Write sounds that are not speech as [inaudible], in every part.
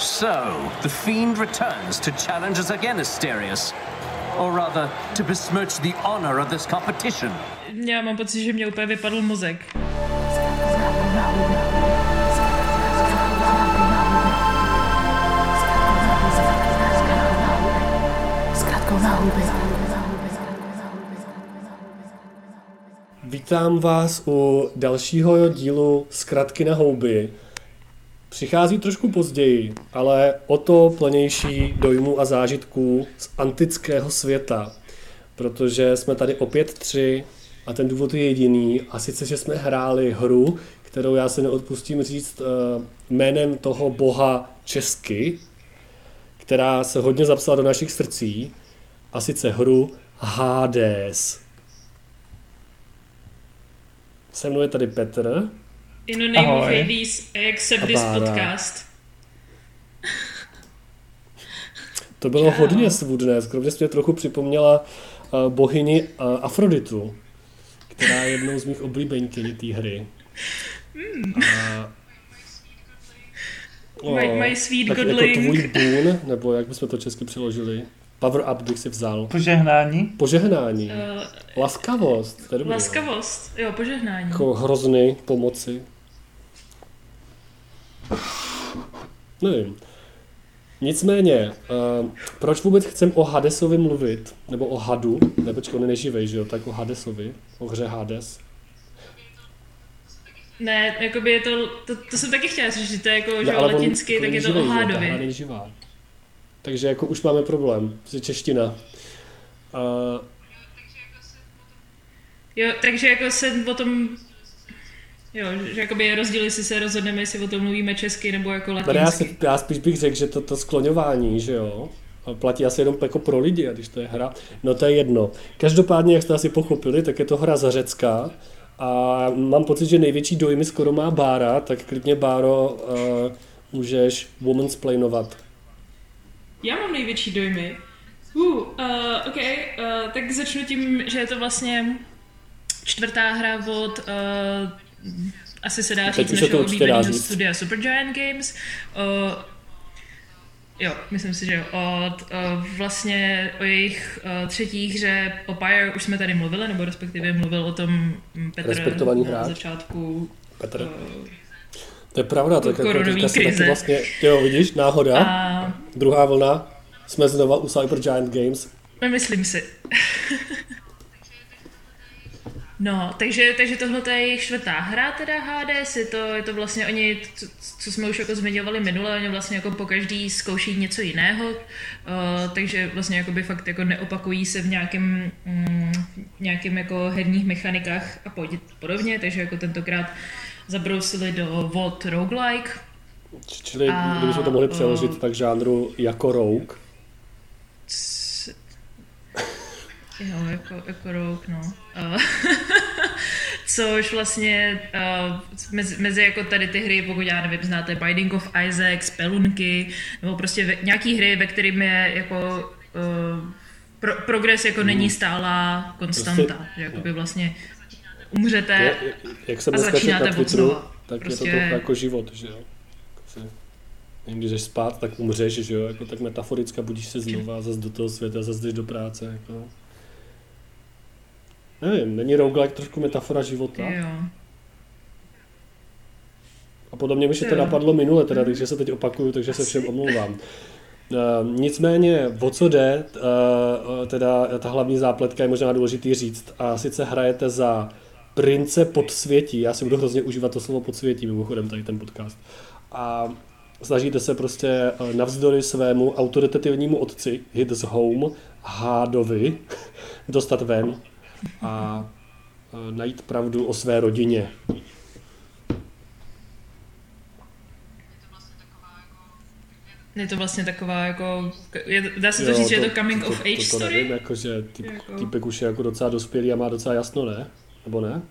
So, the fiend returns to challenge us again, Asterius. Or rather, to besmirch the honor of this competition. Já mám pocit, že mě úplně vypadl mozek. Vítám vás u dalšího dílu Zkratky na houby. Přichází trošku později, ale o to plnější dojmu a zážitků z antického světa, protože jsme tady opět tři a ten důvod je jediný a sice, že jsme hráli hru, kterou já se neodpustím říct eh, jménem toho boha Česky, která se hodně zapsala do našich srdcí a sice hru Hades. Se mnou je tady Petr. In the name Ahoj. of Hades, I accept this podcast. To bylo Čau. hodně svůdné, skoro mě trochu připomněla uh, bohyni uh, Afroditu, která je jednou z mých oblíbenkyní té hry. Hmm. A, My- my sweet tak jako godling. tvůj boon, nebo jak bychom to česky přeložili, power up bych si vzal. Požehnání. Požehnání, Uh, laskavost, to je dobrý, jo. laskavost, jo, požehnání. Jako hrozny pomoci. Nevím. Nicméně, uh, proč vůbec chcem o Hadesovi mluvit? Nebo o Hadu? Ne, počkej, on je neživej, že jo? Tak o Hadesovi. O hře Hades. Ne, jakoby je to, to, to jsem taky chtěla říct, že to je jako, že Ne, jo, ale on latinsky, jako tak je to o živej, že hra hádovi. není živá. Takže jako už máme problém. Prostě čeština. Uh, Jo, takže jako se o tom, jo, že jakoby je rozdíl, jestli se rozhodneme, jestli o tom mluvíme česky nebo jako Tady já, latinsky. si, já spíš bych řekl, že to, to skloňování, že jo, platí asi jenom jako pro lidi, a když to je hra, no to je jedno. Každopádně, jak jste asi pochopili, tak je to hra za Řecka a mám pocit, že největší dojmy skoro má Bára, tak klidně Báro uh, můžeš woman's playnovat. Já mám největší dojmy. Uh, uh, ok, uh, tak začnu tím, že je to vlastně čtvrtá hra od, uh, asi se dá říct, našeho oblíbeného studia Supergiant Games. Uh, jo, myslím si, že jo. Od, uh, vlastně o jejich uh, třetí hře Popire už jsme tady mluvili, nebo respektive mluvil o tom Petr Respektovaný na hráč. začátku Petr. uh, To je pravda, tak jako teďka se taky vlastně, jo vidíš, náhoda, a druhá vlna, jsme znova u Supergiant Games. Nemyslím si. [laughs] No, takže, takže tohle je jejich čtvrtá hra, teda Hades, je to, je to vlastně oni, co, co jsme už jako zmiňovali minule, oni vlastně jako po každý zkouší něco jiného, uh, takže vlastně jako by fakt jako neopakují se v nějakém, mm, nějakým jako herních mechanikách a pod- podobně, takže jako tentokrát zabrousili do vod roguelike, Čili A, kdybychom to mohli přeložit uh, tak žánru jako rogue. Jo, jako, jako rouk, no. [laughs] Což vlastně uh, mezi, mezi jako tady ty hry, pokud já nevím, znáte Binding of Isaac, Spelunky, nebo prostě ve, nějaký hry, ve kterým je jako uh, pro, progres jako není stálá konstanta, Prostě- že jakoby vlastně umřete Je, jak jsem a začínáte od znova. tak Prostě- je to trochu jako život, že jo. Prostě, Když jdeš spát, tak umřeš, že jo, jako tak metaforicky budíš se znova, zase do toho světa, zase jdeš do práce, jako. Nevím, není roguelike trošku metafora života? Jo. A podobně mi se to napadlo minule, teda, takže se teď opakuju, takže se všem omlouvám. Uh, nicméně, o co jde, uh, teda ta hlavní zápletka je možná důležitý říct, a sice hrajete za prince podsvětí, já si budu hrozně užívat to slovo podsvětí, mimochodem tady ten podcast, a snažíte se prostě navzdory svému autoritativnímu otci, his home, Hádovi, [laughs] dostat ven a najít pravdu o své rodině. Je to vlastně taková jako, je, dá se to Jo, říct, že je to coming of age to, to story? nevím, jako, že typ, Jako- týpek už je jako docela dospělý a má docela jasno, ne? Nebo ne?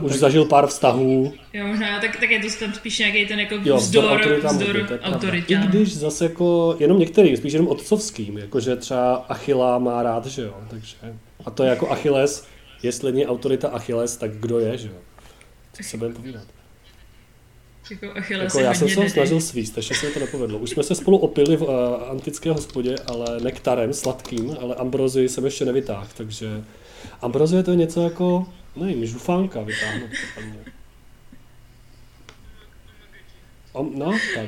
A Už tak- zažil pár vztahů. Jo, možná, tak, tak je to tam spíš nějaký ten jako Jo, vzdor, autoritám vzdor to je pravda. autoritě. I když zase jako jenom některým, spíš jenom otcovským, jakože třeba Achila má rád, že jo, takže. A to je jako Achilles, jestli není autorita Achilles, tak kdo je, že jo? Co se budeme povídat? Jako Jako já jsem se ho snažil svíst, ještě se mi to nepovedlo. Už jsme se spolu opili v uh, antické hospodě, ale nektarem sladkým, ale ambrozii jsem ještě nevytáhl, takže ambrozie to je něco jako, nevím, žufánka vytáhnout. podle mě. Om, no, tak.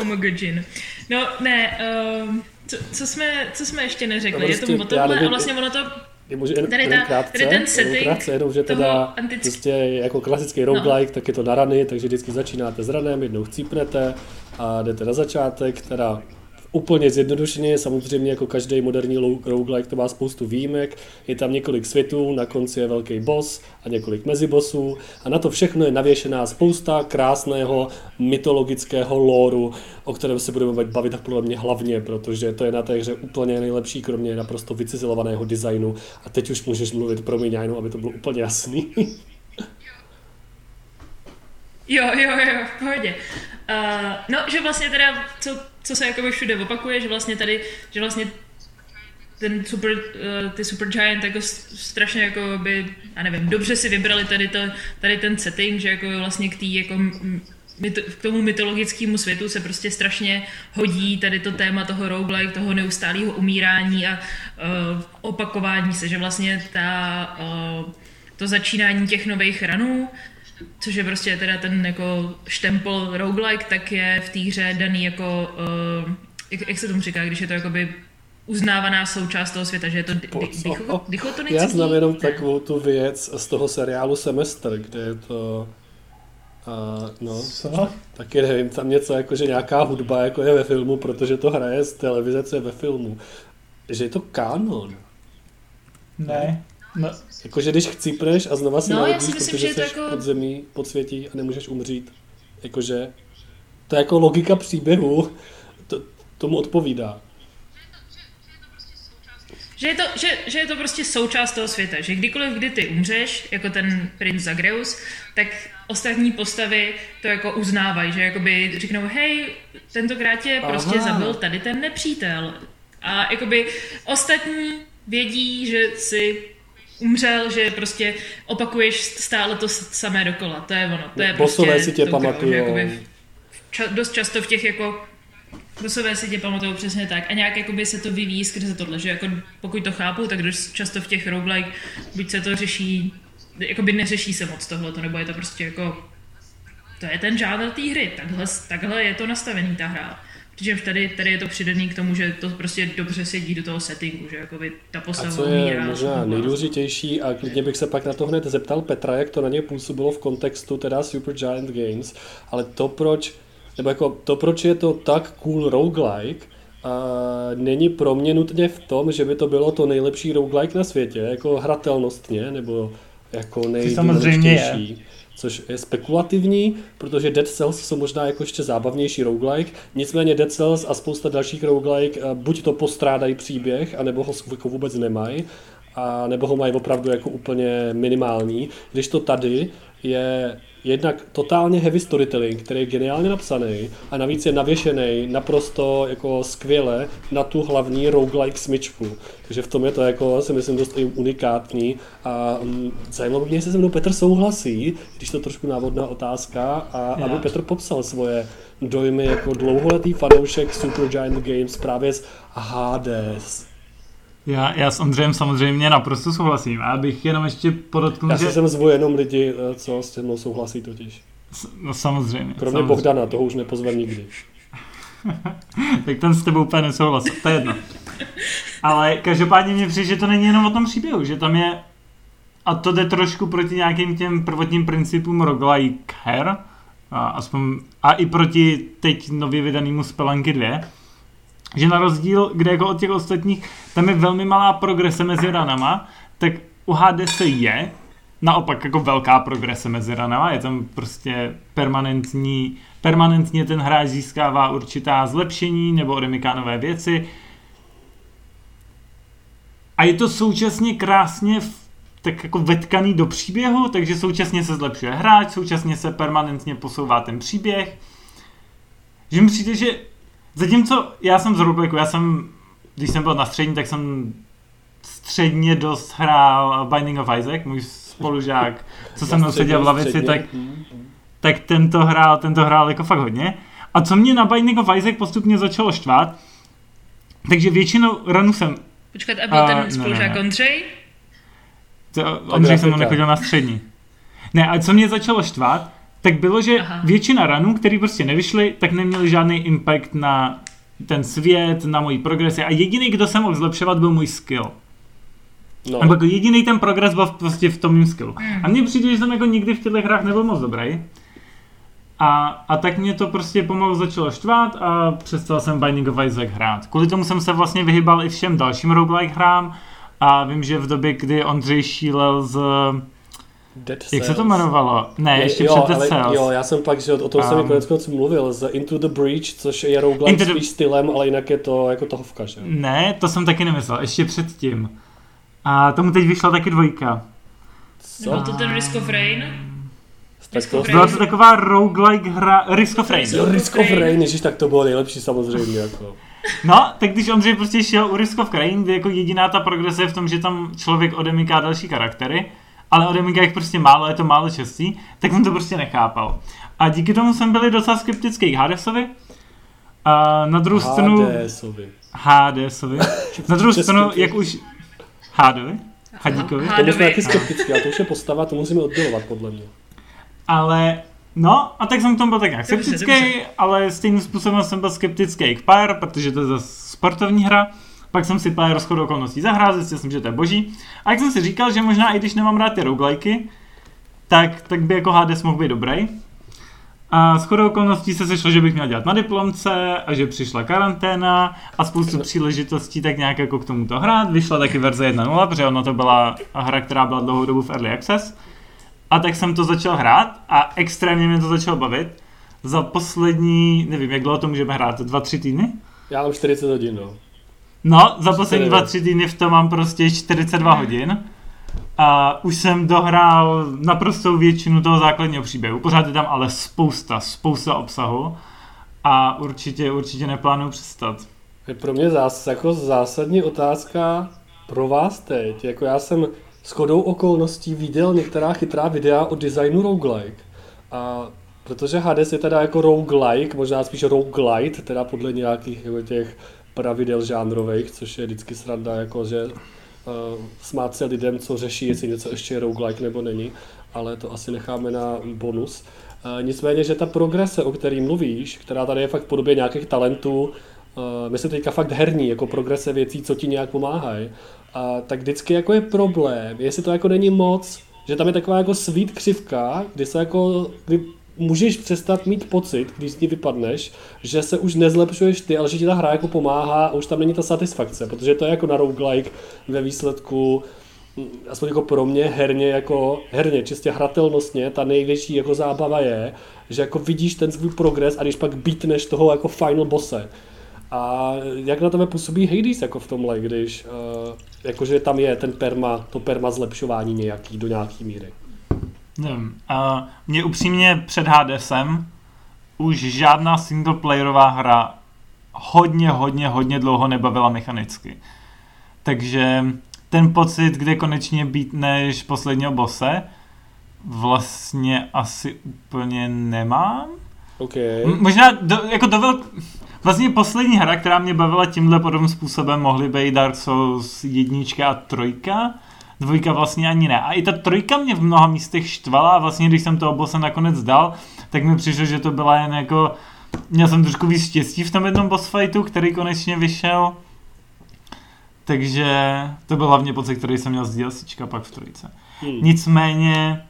Omagogin. No, ne, um, co, co, jsme, co jsme ještě neřekli? No, je to prostě, o tomhle nevím, a vlastně ono to... Je může jen, Tady ta- krátce, tady ten setting krátce, jenom, že teda antick- prostě jako klasický roguelike, tak je to na rany, takže vždycky začínáte s ranem, jednou chcípnete a jdete na začátek, teda úplně zjednodušeně, samozřejmě jako každý moderní roguelike to má spoustu výjimek, je tam několik světů, na konci je velký boss a několik mezibosů a na to všechno je navěšená spousta krásného mytologického lóru, o kterém se budeme bavit podle mě hlavně, protože to je na té hře úplně nejlepší, kromě naprosto vycizelovaného designu a teď už můžeš mluvit, já jenom, aby to bylo úplně jasný. Jo, jo, jo, v pohodě. Uh, no, že vlastně teda, co, co se jakoby všude opakuje, že vlastně tady, že vlastně ten super, uh, ty Supergiant jako s- strašně jako by, já nevím, dobře si vybrali tady, to, tady ten setting, že jako vlastně k tý jako k tomu mytologickému světu se prostě strašně hodí tady to téma toho roguelike, toho neustálého umírání a uh, opakování se, že vlastně ta, uh, to začínání těch nových ranů, což je prostě teda ten jako štempel roguelike, tak je v té hře daný jako, uh, jak, jak, se tomu říká, když je to jakoby uznávaná součást toho světa, že je to di- di- dicho- dichotonický? Já znám jenom takovou tu věc z toho seriálu Semestr, kde je to a, no, Co? taky nevím, tam něco jako, že nějaká hudba jako je ve filmu, protože to hraje z televize, co je ve filmu. Že je to kanon. Ne. No, Jakože když chcípneš a znova si No, narodíš, si myslím, protože jsi jako- pod zemí, pod světí a nemůžeš umřít. Jakože to je jako logika příběhu, to, tomu odpovídá. Že je, to, že, že je to prostě součást toho světa, že kdykoliv, kdy ty umřeš, jako ten princ Zagreus, tak ostatní postavy to jako uznávají, že jakoby řeknou, hej, tentokrát tě prostě Aha. zabil tady ten nepřítel. A jakoby ostatní vědí, že si umřel, že prostě opakuješ stále to samé dokola. To je ono. To je Bossové prostě si tě jakoby ča, dost často v těch jako Rusové si tě pamatují přesně tak. A nějak jakoby se to vyvíjí skrze tohle, že jako pokud to chápu, tak dost často v těch roguelike buď se to řeší, jakoby neřeší se moc tohle, nebo je to prostě jako to je ten žánr té hry, takhle, takhle je to nastavený ta hra. Přičemž tady, tady je to přidaný k tomu, že to prostě dobře sedí do toho settingu, že jakoby ta A postava co je umírá, možná schopná- nejdůležitější, a klidně bych se pak na to hned zeptal Petra, jak to na ně působilo v kontextu teda Super Giant Games, ale to proč, nebo jako to proč je to tak cool roguelike, a není pro mě nutně v tom, že by to bylo to nejlepší roguelike na světě, jako hratelnostně, nebo jako samozřejmě je. Což je spekulativní, protože Dead Cells jsou možná jako ještě zábavnější roguelike, nicméně Dead Cells a spousta dalších roguelike eh, buď to postrádají příběh, anebo ho jako vůbec nemají, a nebo ho mají opravdu jako úplně minimální, když to tady je jednak totálně heavy storytelling, který je geniálně napsaný a navíc je navěšený naprosto jako skvěle na tu hlavní roguelike smyčku. Takže v tom je to jako, si myslím, dost i unikátní a mm, zajímalo by mě, jestli se mnou Petr souhlasí, když to trošku návodná otázka a Já. aby Petr popsal svoje dojmy jako dlouholetý fanoušek Supergiant Games právě z Hades. Já, já s Ondřejem samozřejmě naprosto souhlasím. A já bych jenom ještě podotknul, Já že... sem zvu jenom lidi, eh, co s mnou souhlasí totiž. S- No samozřejmě. Kromě samozřejmě. Bohdana, toho už nepozvem nikdy. [laughs] tak ten s tebou úplně nesouhlasí, to je jedno. Ale každopádně mě přijde, že to není jenom o tom příběhu, že tam je, a to jde trošku proti nějakým těm prvotním principům roguelike her, a, aspoň, a i proti teď nově vydanému Spelunky 2, že na rozdíl, kde jako od těch ostatních, tam je velmi malá progrese mezi ranama, tak u HDS je naopak jako velká progrese mezi ranama, je tam prostě permanentní, permanentně ten hráč získává určitá zlepšení nebo odemyká nové věci. A je to současně krásně v, tak jako vetkaný do příběhu, takže současně se zlepšuje hráč, současně se permanentně posouvá ten příběh. Že mi přijde, že zatímco já jsem z roguelike, já jsem, když jsem byl na střední, tak jsem středně dost hrál Binding of Isaac, můj spolužák, co se mnou seděl v lavici, tak tak tento hrál, tento hrál jako fakt hodně. A co mě na Binding of Isaac postupně začalo štvát, takže většinou ranu jsem... Počkat, a byl A, ten spolužák. Ondřej? To, Ondřej jsem grafika. nechodil na střední. Ne, a co mě začalo štvát, tak bylo, že Aha. většina ranů, které prostě nevyšly, tak neměly žádný impact na ten svět, na moji progresi a jediný, kdo se mohl zlepšovat, byl můj skill. No. Nebo jako jediný ten progres byl prostě v tom mým skillu. A mně přijde, že jsem jako nikdy v těchto hrách nebyl moc dobrý. A, a tak mě to prostě pomalu začalo štvát a přestal jsem Binding of Isaac hrát. Kvůli tomu jsem se vlastně vyhybal i všem dalším roguelike hrám a vím, že v době, kdy Ondřej šílel z... Dead Jak se to Cells. jmenovalo? Ne, ještě jo, před Dead ale, Cells. Jo, já jsem pak, že o tom jsem Um, um, konec konců mluvil, z Into the Breach, což je roguelike Into the- spíš stylem, ale jinak je to jako tohovka, že? Ne, to jsem taky nemyslel, ještě předtím. A tomu teď vyšla taky dvojka. Co? Byl to ten Risk of Rain? Tak to, Byla to taková roguelike hra, Risk of Rain. jo, Risk of Rain, ježiš, tak to bylo nejlepší samozřejmě, jako. No, tak když Ondřej prostě šel u Risk of Crane, kde jako jediná ta progrese je v tom, že tam člověk odemyká další charaktery, ale odemyká jich prostě málo, je to málo častý, tak jsem to prostě nechápal. A díky tomu jsem byl docela skeptický k Hadesovi. A na druhou stranu... Hadesovi. Hadesovi. [laughs] Na druhou stranu, jak už... Hadovi? Hadíkovi? To jsme Hadovi. taky skeptický, a to už je postava, to musíme oddělovat, podle mě. Ale no, a tak jsem k tomu byl tak nějak Dobře, skeptický, dobře. ale stejným způsobem jsem byl skeptický k Pyre, protože to je zase sportovní hra. Pak jsem si Pyre shodou okolností zahrál, zjistil jsem, že to je boží. A jak jsem si říkal, že možná i když nemám rád ty roguelikey, tak, tak by jako Hades mohl být dobrý. A s chodou okolností se sešlo, že bych měl dělat na diplomce a že přišla karanténa a spoustu příležitostí tak nějak jako k tomuto hrát. Vyšla taky verze 1.0, protože ono to byla hra, která byla dlouhou dobu v Early Access. A tak jsem to začal hrát a extrémně mě to začalo bavit. Za poslední, nevím, jak dlouho to můžeme hrát, dva, tři týdny? Já mám 40 hodin, no. No, za poslední 49. dva, tři týdny v tom mám prostě 42 hodin. A už jsem dohrál naprostou většinu toho základního příběhu. Pořád je tam ale spousta, spousta obsahu. A určitě, určitě neplánuju přestat. Je pro mě zás, jako zásadní otázka pro vás teď. Jako já jsem s chodou okolností viděl některá chytrá videa o designu roguelike. A protože Hades je teda jako roguelike, možná spíš roguelite, teda podle nějakých jako těch pravidel žánrových, což je vždycky sranda, jako že uh, smát se lidem, co řeší, jestli něco ještě je roguelike nebo není, ale to asi necháme na bonus. Uh, nicméně, že ta progrese, o který mluvíš, která tady je fakt v podobě nějakých talentů, uh, myslím teďka fakt herní, jako progrese věcí, co ti nějak pomáhají, a tak vždycky jako je problém, jestli to jako není moc, že tam je taková jako sweet křivka, kdy se jako, kdy můžeš přestat mít pocit, když ní vypadneš, že se už nezlepšuješ ty, ale že ti ta hra jako pomáhá a už tam není ta satisfakce, protože to je jako na roguelike ve výsledku mm, aspoň jako pro mě herně jako herně, čistě hratelnostně, ta největší jako zábava je, že jako vidíš ten svůj progres a když pak beatneš toho jako final bosse. A jak na tebe působí Hades jako v tomhle, když uh, jakože tam je ten perma, to perma zlepšování nějaký do nějaký míry. Nevím. A mě upřímně před Hadesem už žádná singleplayerová hra hodně, hodně, hodně dlouho nebavila mechanicky. Takže ten pocit, kde konečně beatneš posledního bose, vlastně asi úplně nemám. OK. M- možná do, jako do velk... Vlastně poslední hra, která mě bavila tímhle podobným způsobem, mohly být Dark Souls jednička a trojka. Dvojka vlastně ani ne. A i ta trojka mě v mnoha místech štvala a vlastně když jsem toho bossa nakonec dal, tak mi přišlo, že to byla jen jako... Měl jsem trošku víc štěstí v tom jednom boss fightu, který konečně vyšel. Takže to byl hlavně pocit, který jsem měl z DLCčka pak v trojce. Hmm. Nicméně,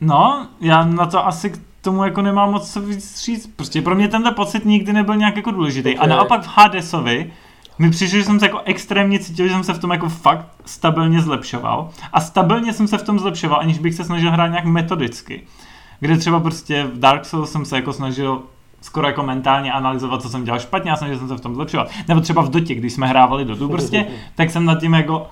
no, já na to asi k tomu jako nemám moc co víc říct. Prostě pro mě tenhle pocit nikdy nebyl nějak jako důležitý. A Ok. naopak v Hadesovi mi přišlo, že jsem se jako extrémně cítil, že jsem se v tom jako fakt stabilně zlepšoval. A stabilně jsem se v tom zlepšoval, aniž bych se snažil hrát nějak metodicky. Kde třeba prostě v Dark Souls jsem se jako snažil skoro jako mentálně analyzovat, co jsem dělal špatně a snažil jsem se v tom zlepšovat. Nebo třeba v Dotě, když jsme hrávali Dotu prostě, [laughs] tak jsem nad tím jako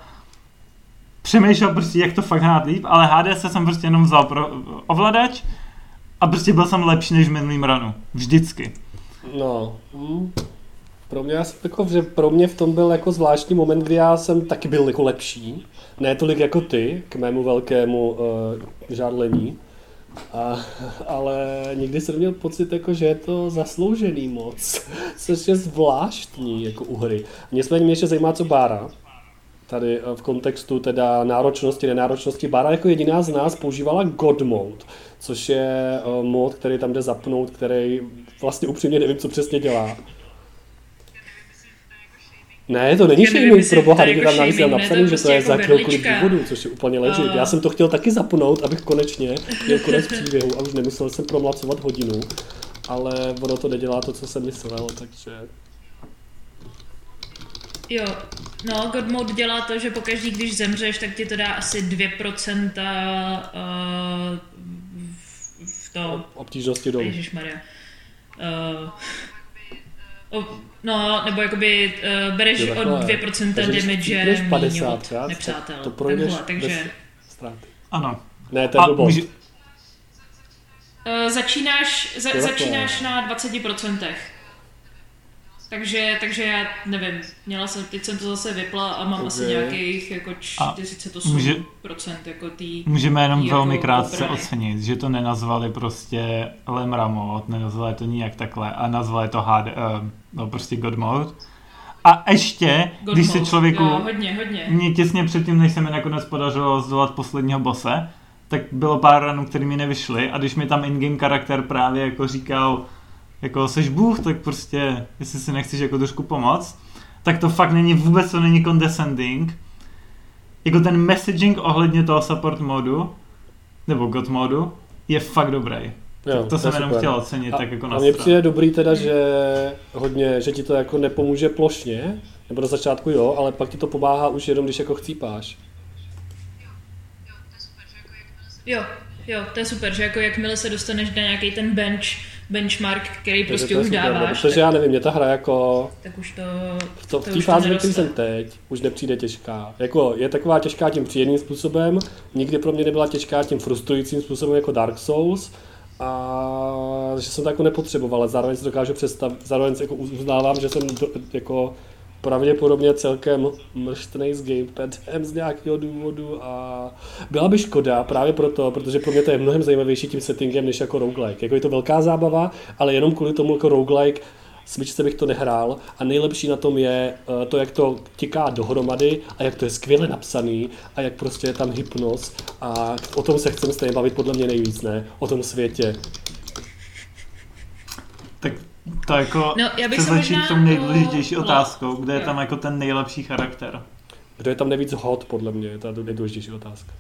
přemýšlel prostě, jak to fakt hrát líp, ale HDS jsem prostě jenom vzal pro ovladač a prostě byl jsem lepší než v minulým ranu. Vždycky. No, hm. Pro mě, já jsem jako, že pro mě v tom byl jako zvláštní moment, kdy já jsem taky byl jako lepší. Ne tolik jako ty, k mému velkému uh, žádlení. A, ale někdy jsem měl pocit, jako, že je to zasloužený moc, [laughs] což je zvláštní jako u hry. Nicméně mě ještě zajímá, co Bára, tady eh, v kontextu teda náročnosti, nenáročnosti. Bára jako jediná z nás používala God Mode, což je uh, mod, který tam jde zapnout, který vlastně upřímně nevím, co přesně dělá. Ne, to není shaming pro boha, když tam navíc napsaný, že to je prostě za jako berlička. důvodu, což je úplně legit. A- Já jsem to chtěl taky zapnout, abych konečně měl konec příběhu a už nemusel jsem promlacovat hodinu, ale ono to nedělá to, co jsem myslel, takže... Jo, no, God Mode dělá to, že pokaždý, když zemřeš, tak ti to dá asi 2% uh, v to, Obtížnosti dolů. Ježišmarja. Uh, no, nebo jakoby uh, bereš Jo, o takhle. 2% Takže když damage 50 od krát, nepřátel. to projdeš Takhle, takže bez ztráty. Ano. Ne, to je blbost. může, uh, začínáš, za, Jo, začínáš na 20%. Takže, takže já nevím, měla jsem, teď jsem to zase vypla a mám asi Ok. nějakých jako A 48% může- jako tý, můžeme jenom jako velmi krátce obrany. ocenit, že to nenazvali prostě Lemra mod, nenazvali to nijak takhle a nazvali to HD, uh, no prostě God Mode. A ještě, God když se mode. člověku, Jo, hodně, hodně. mě těsně předtím, než se mi nakonec podařilo zdolat posledního bose, tak bylo pár ranů, které mi nevyšly a když mi tam in-game charakter právě jako říkal, jako seš bůh, tak prostě, jestli si nechceš jako trošku pomoct, tak to fakt není, vůbec to není condescending. Jako ten messaging ohledně toho support modu, nebo god modu, je fakt dobrý. Jo, to je jsem jenom chtěl ocenit A, tak jako na a mně přijde dobrý teda, že hodně, že ti to jako nepomůže plošně, nebo do začátku jo, ale pak ti to pomáhá už jenom, když jako chcípáš. Jo, jo, to je super, že jako jakmile se dostaneš na nějaký ten bench, benchmark, který prostě už no, dáváš, Protože tak, já nevím, mě ta hra jako tak už to, v, to, v to té už to fázi, ve které jsem teď, už nepřijde těžká. Jako je taková těžká tím příjemným způsobem, nikdy pro mě nebyla těžká tím frustrujícím způsobem jako Dark Souls, a že jsem to jako nepotřeboval, ale zároveň si dokážu představit, zároveň si jako uznávám, že jsem do, jako pravděpodobně celkem mrštnej s gamepadem z nějakého důvodu a byla by škoda právě proto, protože pro mě to je mnohem zajímavější tím settingem než jako roguelike. Jako je to velká zábava, ale jenom kvůli tomu jako roguelike smyčce bych to nehrál a nejlepší na tom je eh, to, jak to tiká dohromady a jak to je skvěle napsaný a jak prostě je tam hypnos a o tom se chceme stejně bavit podle mě nejvíc, ne? O tom světě. Tak to jako No, já bych se začít možná, tou nejdůležitější uh, otázkou, kde je jo. tam jako ten nejlepší charakter. Kdo je tam nejvíc hot, podle mě, je ta nejdůležitější otázka.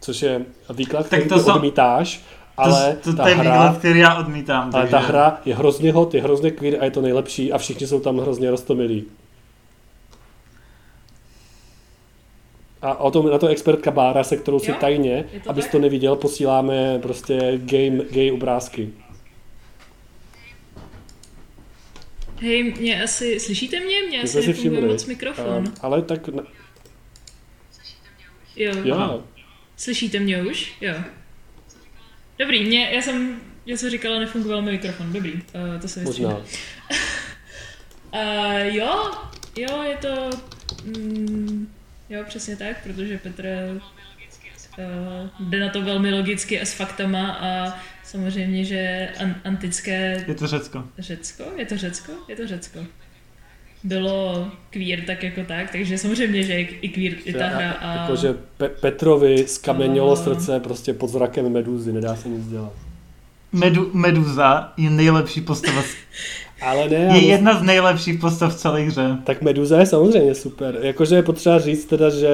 Což je výklad, který to ty jsou- odmítáš, ale to, to, ta to je hra, výklad, který já odmítám. ale takže... ta hra je hrozně hot, je hrozně queer a je to nejlepší a všichni jsou tam hrozně rostomilí. A o tom, na to expertka Bára, se kterou si Jo, tajně, to abys tak? to neviděl, posíláme prostě gay, gay obrázky. Hej, mě asi, slyšíte mě? Mě asi si nefunguje všimli. moc mikrofon. A, ale tak, na- Jo, jo, slyšíte mě už? Jo. Dobrý, mě, já jsem něco říkala, nefungoval mi mikrofon, dobrý, uh, to se možná. [laughs] vystřídá. Uh, jo, jo, je to, mm, jo, přesně tak, protože Petr jde na to velmi logicky a s faktama a samozřejmě, že an- antické Je to Řecko. Řecko? Je to Řecko? Je to Řecko. Bylo queer tak jako tak, takže samozřejmě, že i queer i ta hra a... Jakože Pe- Petrovi skamenilo A- srdce prostě pod zrakem meduzy, nedá se nic dělat. Medu, Meduza je nejlepší postava, [laughs] Ale ne, je ale- jedna z nejlepších postav v celé hře. Tak Meduza je samozřejmě super. Jakože je potřeba říct teda, že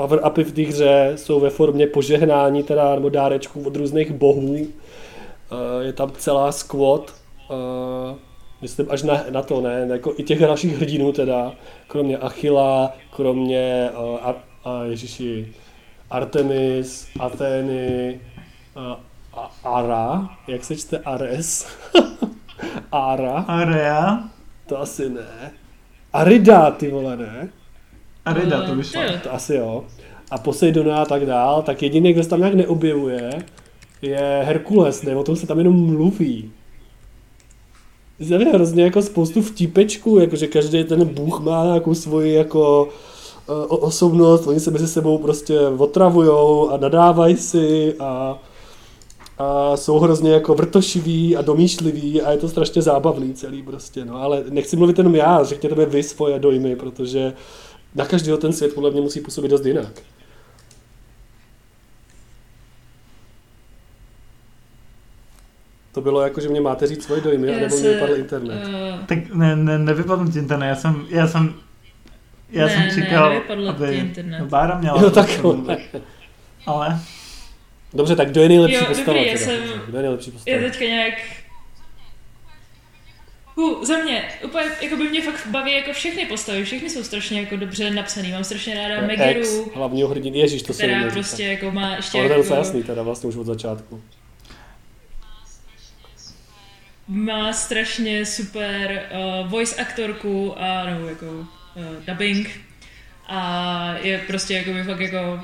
power upy v té hře jsou ve formě požehnání teda, nebo dárečků od různých bohů. Eh, Je tam celá squad, eh, myslím až na, na to, ne, jako i těch dalších hrdinů teda, kromě Achila, kromě uh, Ar, a Ježiši, Artemis, Atheny, uh, a, Ara, jak se čte Ares? [laughs] Ara. Area. To asi ne. Arida, ty vole, ne? Arida to Eh, vyšlo. To asi jo. A Poseidona a tak dál, tak jediný, kdo se tam nějak neobjevuje, je Herkules, ne? O tom se tam jenom mluví. Je hrozně jako spoustu vtipečků, jakože každý ten bůh má nějakou svoji jako osobnost, oni se mezi sebou prostě otravujou a nadávají si a, a jsou hrozně jako vrtošiví a domýšliví a je to strašně zábavný celý prostě, no ale nechci mluvit jenom já, řekněte mi vy svoje dojmy, protože na každého ten svět podle mě musí působit dost jinak. To bylo jako, že mě máte říct svoje dojmy, a nebo mě vypadl internet. Uh... Tak ne, ne, nevypadl ti internet, já jsem, já jsem, já ne, jsem čekal, ne, aby internet. Bára měla. Jo, tak Ale... Dobře, tak kdo je nejlepší jo, postava? Dobrý, já teda? jsem, Kdo je nejlepší postava? já teďka nějak Uh, za mě, úplně, jako by mě fakt baví jako všechny postavy, všechny jsou strašně jako dobře napsaný, mám strašně ráda Megeru, Ex, hlavního hrdiny, ježíš, to se která prostě jako má ještě Ale to je jako, docela jasný teda vlastně už od začátku. má strašně super uh, voice aktorku a no, jako uh, dubbing a je prostě jako by fakt jako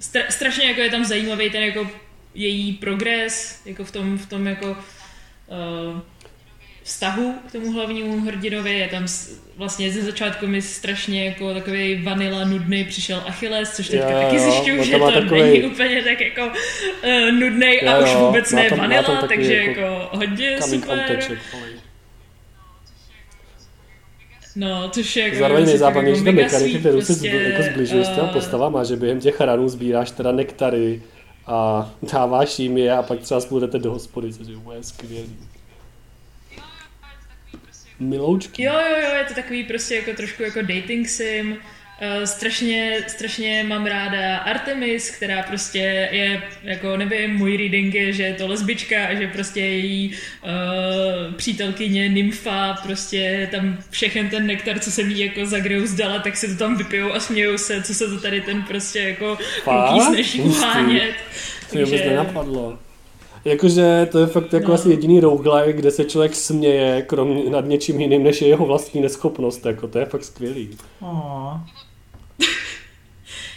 stra- strašně jako je tam zajímavý ten jako její progres, jako v tom, v tom jako uh, vztahu k tomu hlavnímu hrdinovi, je tam vlastně ze začátku mi strašně jako takový vanila nudný přišel Achilles, což teďka Jo, taky zjišťuju, on že to takovej- není úplně tak jako uh, nudný a už vůbec ne tam- tam vanila, takový takže jako jako hodně super. No, což je jako... Zároveň super, nejzábavnější jako ta mega mechanika, sweet kterou se prostě, jako zbližuje s těma eh, postavama, že během těch ranů sbíráš teda nektary a dáváš jim je a pak třeba spolu jdete do hospody, což je úplně skvělý. Miloučky. Jo, jo, jo, je to takový prostě jako trošku jako dating sim. Uh, strašně, strašně mám ráda Artemis, která prostě je, jako nevím, můj reading je, že je to lesbička a že prostě její uh, přítelkyně Nymfa, prostě tam všechen ten nektar, co jsem jí jako za greu zdala, tak si to tam vypijou a smějou se, co se to tady ten prostě jako kluký snaží uhánět. To mě vůbec nenapadlo. Jakože to je fakt jako asi jediný roguelike, kde se člověk směje krom nad něčím jiným, než je jeho vlastní neschopnost. Jako, to je fakt skvělý. Oh. [laughs]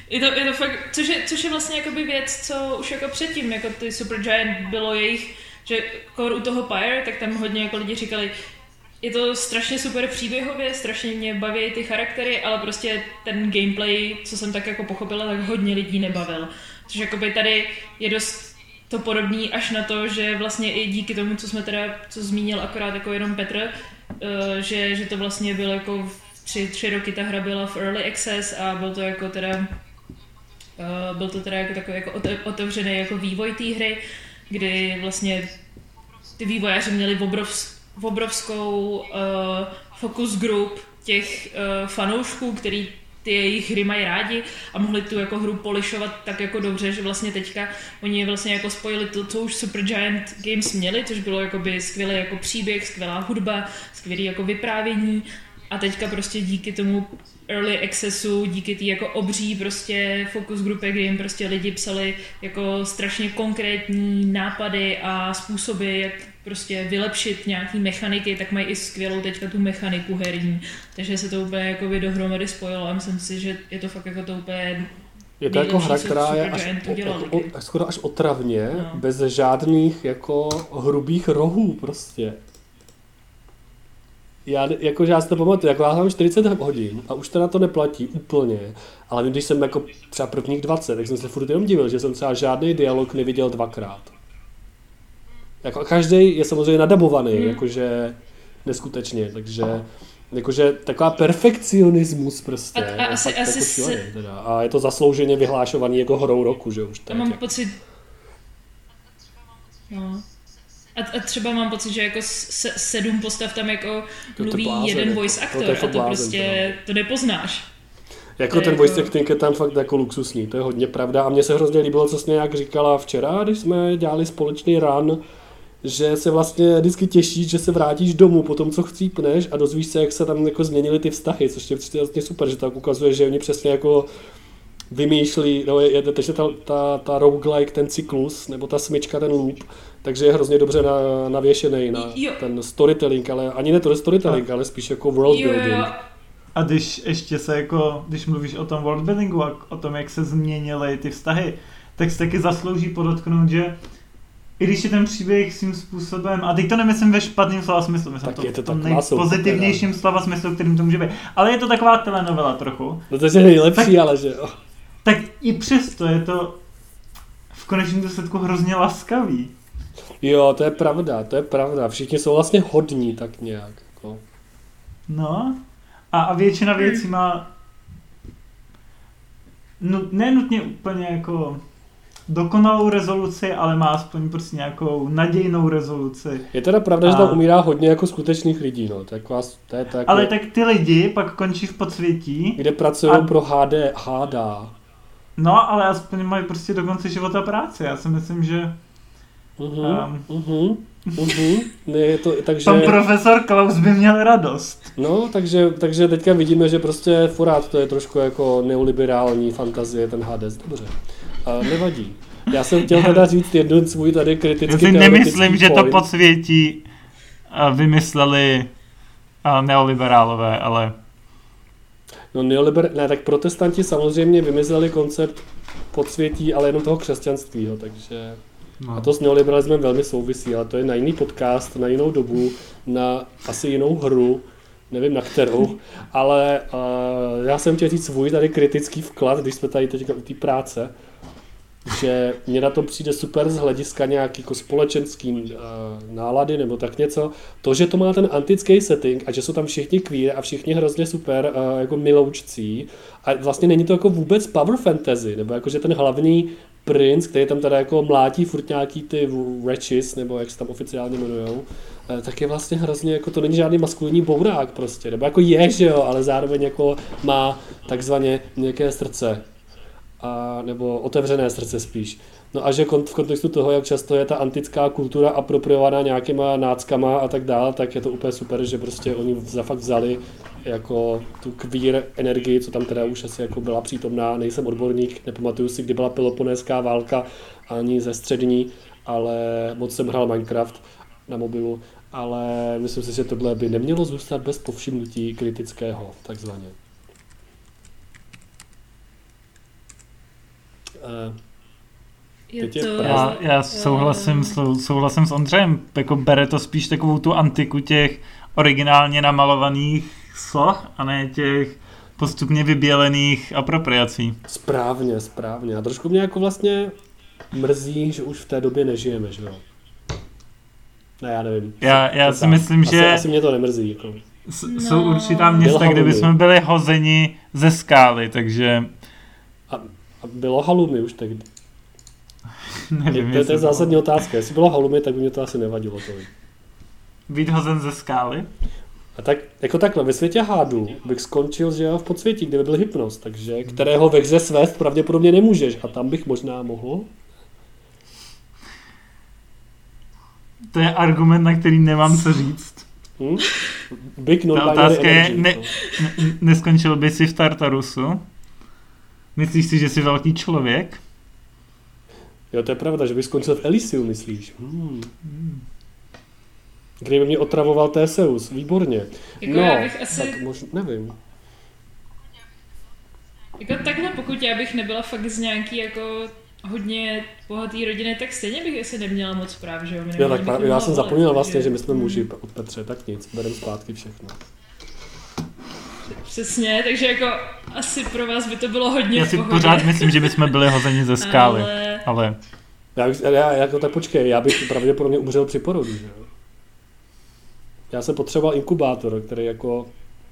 Je to, je to fakt, což je, což je vlastně jakoby věc, co už jako předtím, jako ty Supergiant bylo jejich, že core u toho Pyre, tak tam hodně jako lidi říkali, je to strašně super příběhově, strašně mě baví ty charaktery, ale prostě ten gameplay, co jsem tak jako pochopila, tak hodně lidí nebavil. Což jakoby tady je dost to podobný až na to, že vlastně i díky tomu, co jsme teda, co zmínil akorát jako jenom Petr, eh, že, že to vlastně bylo jako tři, tři roky ta hra byla v early access a byl to jako teda Uh, byl to teda jako takový jako ote- otevřený jako vývoj té hry, kdy vlastně ty vývojáři měli obrovs, obrovskou uh, focus group těch fanoušků, který ty jejich hry mají rádi a mohli tu jako hru polišovat tak jako dobře, že vlastně teďka oni vlastně jako spojili to, co už Supergiant Games měli, což bylo jakoby skvělý jako příběh, skvělá hudba, skvělý jako vyprávění. A teďka prostě díky tomu early accessu, díky té jako obří prostě focus grupě, kdy jim prostě lidi psali jako strašně konkrétní nápady a způsoby, jak prostě vylepšit nějaký mechaniky, tak mají i skvělou teďka tu mechaniku herní. Takže se to úplně jako by dohromady spojilo a myslím si, že je to fakt jako to úplně Je to jako hra, která je až, Supergiant o, jako, o, skoro až otravně, No. bez žádných jako hrubých rohů prostě. Já, jakože já si to pamatuju, jako já mám 40 hodin a už to na to neplatí úplně, ale když jsem jako třeba prvních 20, tak jsem se furt jenom divil, že jsem třeba žádný dialog neviděl dvakrát. Jako každý je samozřejmě nadabovaný, Hmm. jakože neskutečně, takže jakože taková perfekcionismus prostě. A- a je asi- asi jako šílený teda. A je to zaslouženě vyhlášovaný jako hrou roku, že už A teď. mám jako. pocit... No. A, a třeba mám pocit, že jako se, sedm postav tam jako to mluví blázen, jeden jako. voice No, to actor je a to blázen, prostě, to nepoznáš. Jako To ten jako- voice acting je tam fakt jako luxusní, to je hodně pravda. A mně se hrozně líbilo, co jsi nějak říkala včera, když jsme dělali společný run, že se vlastně vždycky těšíš, že se vrátíš domů po tom, co chcípneš a dozvíš se, jak se tam jako změnily ty vztahy, což je přijde vlastně super, že tak ukazuje, že oni přesně jako vymýšlí, no je, je takže ta, ta, ta roguelike, ten cyklus, nebo ta smyčka, ten loop, takže je hrozně dobře na, navěšený na Jo. ten storytelling, ale ani ne to storytelling, ale spíš jako world Jo, building. jo, A když ještě se jako, když mluvíš o tom worldbuildingu a o tom, jak se změnily ty vztahy, tak se taky zaslouží podotknout, že i když je ten příběh svým způsobem, a teď to nemyslím ve špatným slova smyslu, myslím Tak to je to v tom nejpozitivnějším slova smyslu, kterým to může být. Ale je to taková telenovela trochu. No to je nejlepší, ale že jo. Tak i přesto je to v konečném důsledku hrozně laskavý. Jo, to je pravda, to je pravda. Všichni jsou vlastně hodní tak nějak. Jako. No. A, a většina věcí má no, nenutně úplně jako dokonalou rezoluci, ale má aspoň prostě nějakou nadějnou rezoluci. Je teda pravda, A- že tam umírá hodně jako skutečných lidí, no. Tak vás, to je tak, Ale tak ty lidi pak končí v podsvětí, kde pracují A- pro HD, HDA. no ale aspoň mají prostě do konce života práci. Já si myslím, že Mhm, Um. mhm, mhm. Ne, je to, takže, pan profesor Klaus by měl radost. no, takže, takže teďka vidíme, že prostě furát to je trošku jako neoliberální fantazie, ten Hades. Dobře. A nevadí. Já jsem chtěl teda říct jeden svůj tady kritický Já si nemyslím, že to point. podsvětí a vymysleli a neoliberálové, ale No neoliber... Ne, tak protestanti samozřejmě vymysleli koncept podsvětí, ale jenom toho křesťanství, jo, takže... no. A to s neoliberalismem velmi souvisí, ale to je na jiný podcast, na jinou dobu, na asi jinou hru, nevím na kterou, ale uh, já jsem chtěl říct svůj tady kritický vklad, když jsme tady teďka u té práce, že mě na to přijde super z hlediska nějaký jako společenský uh, nálady nebo tak něco. To, že to má ten antický setting a že jsou tam všichni queer a všichni hrozně super uh, jako miloučcí a vlastně není to jako vůbec power fantasy, nebo jako že ten hlavní princ, který tam teda jako mlátí furt nějaký ty wretches, nebo jak se tam oficiálně jmenujou, eh, tak je vlastně hrozně, jako to není žádný maskulinní bourák prostě, nebo jako je, že jo, ale zároveň jako má takzvaně měkké srdce, a, nebo otevřené srdce spíš. No a že v kontextu toho, jak často je ta antická kultura apropriovaná nějakýma náckama a tak dále, tak je to úplně super, že prostě oni za fakt vzali jako tu queer energii, co tam teda už asi jako byla přítomná, nejsem odborník, nepamatuju si, kdy byla Peloponéská válka, ani ze střední, ale moc jsem hrál Minecraft na mobilu, ale myslím si, že tohle by nemělo zůstat bez povšimnutí kritického, takzvaně. Je to... já, já souhlasím, sou- souhlasím s Ondřejem, jako bere to spíš takovou tu antiku těch originálně namalovaných soch a ne těch postupně vybělených apropriací. Správně, správně. A trošku mě jako vlastně mrzí, že už v té době nežijeme, že jo? Ne, já nevím. Já- já si myslím, asi, že- Asi mě to nemrzí, jako. S- No. Jsou určitá města, kde bychom byli hozeni ze skály, takže A, bylo halumy už tehdy. [laughs] nevím, To, je- to je zásadní otázka. Jestli bylo halumy, tak by mě to asi nevadilo tolik. být hozen ze skály. A tak, jako takhle, ve světě hádu bych skončil, že v podsvětí, kde by byl hypnos, takže kterého ve hře svést pravděpodobně nemůžeš. A tam bych možná mohl. To je argument, na který nemám co říct. Hm? Big Ta otázka je, energy. ne, no. n- neskončil by si v Tartarusu? Myslíš si, že jsi velký člověk? Jo, to je pravda, že bych skončil v Elysiu, myslíš? Hmm. Kdyby mě otravoval Theseus, výborně. Jako no, já bych asi- tak možná, nevím. Jako takhle, pokud já bych nebyla fakt z nějaký jako hodně bohatý rodiny, tak stejně bych asi neměla moc práv, že jo? Minimálně tak já jsem zapomněl vlastně, že my jsme muži od Petře, tak nic, berem zpátky všechno. Přesně, takže jako asi pro vás by to bylo hodně Já si pohodě. pořád myslím, že bychom byli hozeni ze skály. Ale... Ale Já, bych- já jako tak počkej, já bych pravděpodobně umřel při porodu, že jo? Já jsem potřeboval inkubátor, který jako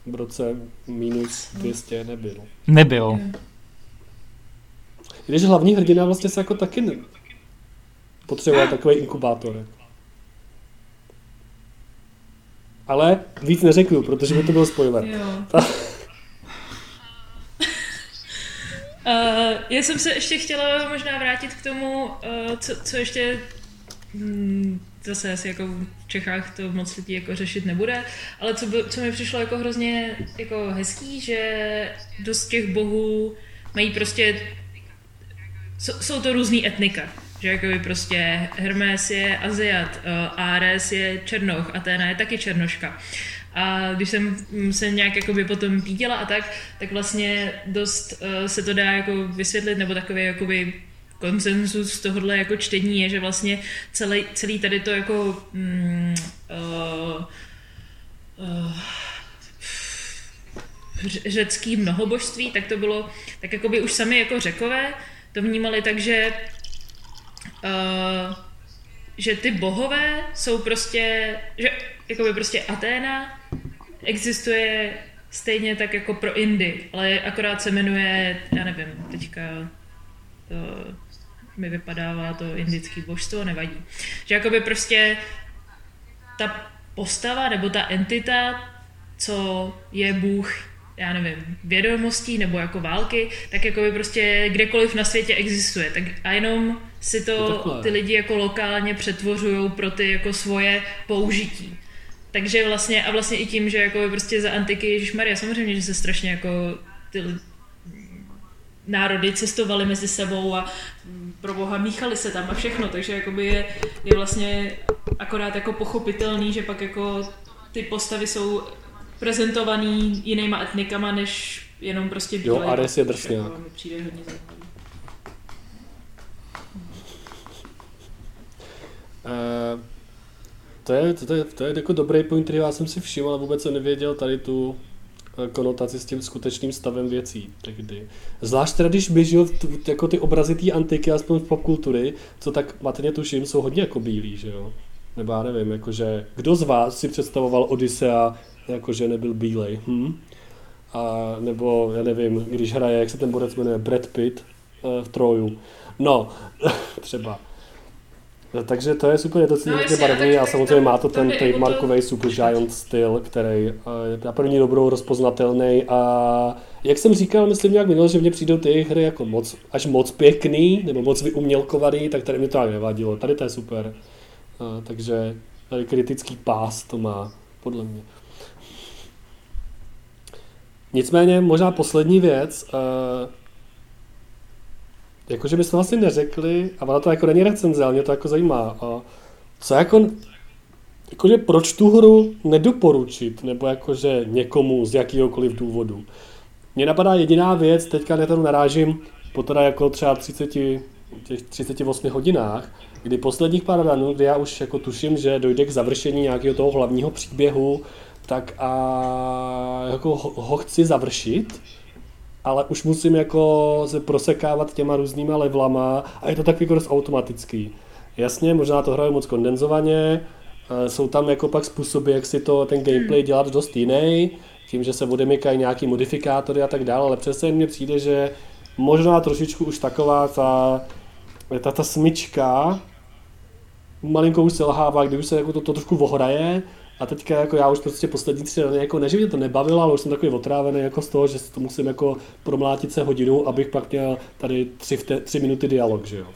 v roce minus 200 nebyl. nebyl. I Když hlavní hrdina vlastně se jako taky ne... potřeboval takový inkubátor. jako. Ale víc neřeknu, protože by to byl spoiler. Jo. Uh, [laughs] já jsem se ještě chtěla možná vrátit k tomu, uh, co, co ještě mm, zase asi jako v Čechách to moc lidí jako řešit nebude, ale co, by, co mi přišlo jako hrozně jako hezký, že dost těch bohů mají prostě jsou, jsou to různý etnika. Že jako by prostě Hermes je Aziat, uh, Ares je Černoch, Aténa je taky Černoška. A když jsem mm, se nějak jakoby potom píděla a tak, tak vlastně dost uh, se to dá jako vysvětlit, nebo takový jakoby konsenzus tohohle jako čtení je, že vlastně celý, celý tady to jako mm, uh, uh, řecký mnohobožství, tak to bylo, tak jako by už sami jako řekové to vnímali tak, že uh, že ty bohové jsou prostě, že jakoby prostě Aténa existuje stejně tak jako pro Indy, ale akorát se jmenuje, já nevím, teďka to mi vypadává to indický božstvo, nevadí. Že jakoby prostě ta postava nebo ta entita, co je Bůh, já nevím, vědomostí nebo jako války, tak jako by prostě kdekoliv na světě existuje. Tak a jenom si to ty lidi jako lokálně přetvořují pro ty jako svoje použití. Takže vlastně, a vlastně i tím, že jako prostě za antiky Ježíš Maria, samozřejmě, že se strašně jako ty národy cestovali mezi sebou a pro boha míchali se tam a všechno, takže jakoby je, je vlastně akorát jako pochopitelný, že pak jako ty postavy jsou prezentovaný jinýma etnikama, než jenom prostě bílé. Jo, Ares je drsně. Jako přijde hodně Uh, to je, to, je, to je jako dobrý point, který já jsem si všiml, ale vůbec jsem nevěděl tady tu eh, konotaci s tím skutečným stavem věcí tehdy. Zvlášť teda, když běží jako ty obrazy té antiky, aspoň v popkultury, co tak matně tuším, jsou hodně jako bílí, že jo? Nebo já nevím, jakože, kdo z vás si představoval Odisea, jakože nebyl bílej, hm? A nebo, já nevím, když hraje, jak se ten borec jmenuje, Brad Pitt uh, v Troju. No, [laughs] třeba. No, takže to je super, je to celý no, barevný a samozřejmě má to ten trademarkový Super Giant styl, který je na první dobrou rozpoznatelný a jak jsem říkal, myslím nějak minul, že mně přijdou ty hry jako moc, až moc pěkný nebo moc vyumělkovaný, tak tady mi to tak nevadilo. Tady to je super. A, takže tady kritický pás to má, podle mě. Nicméně možná poslední věc, jakože bychom asi neřekli, a ona to jako není recenze, ale mě to jako zajímá. A co jako, jakože proč tu hru nedoporučit, nebo jakože někomu z jakýhokoliv důvodu. Mně napadá jediná věc, teďka na to narážím, po teda jako třeba 30, těch 38 hodinách, kdy posledních pár ranů, kdy já už jako tuším, že dojde k završení nějakého toho hlavního příběhu, tak a jako ho, ho chci završit, ale už musím jako se prosekávat těma různýma levelama a je to takový jako dost automatický. Jasně, možná to hraju moc kondenzovaně, jsou tam jako pak způsoby, jak si to ten gameplay hmm. dělat dost jiný, tím, že se odemykají nějaký modifikátory a tak dále, ale přesně mně přijde, že možná trošičku už taková ta, ta, ta smyčka malinko už selhává, kdy už se jako to, to trošku ohraje, a teďka jako já už prostě poslední tři dny, jako ne, že mě to nebavilo, ale už jsem takový otrávený jako z toho, že to musím jako promlátit se hodinu, abych pak měl tady tři, vte, tři minuty dialog, že jo.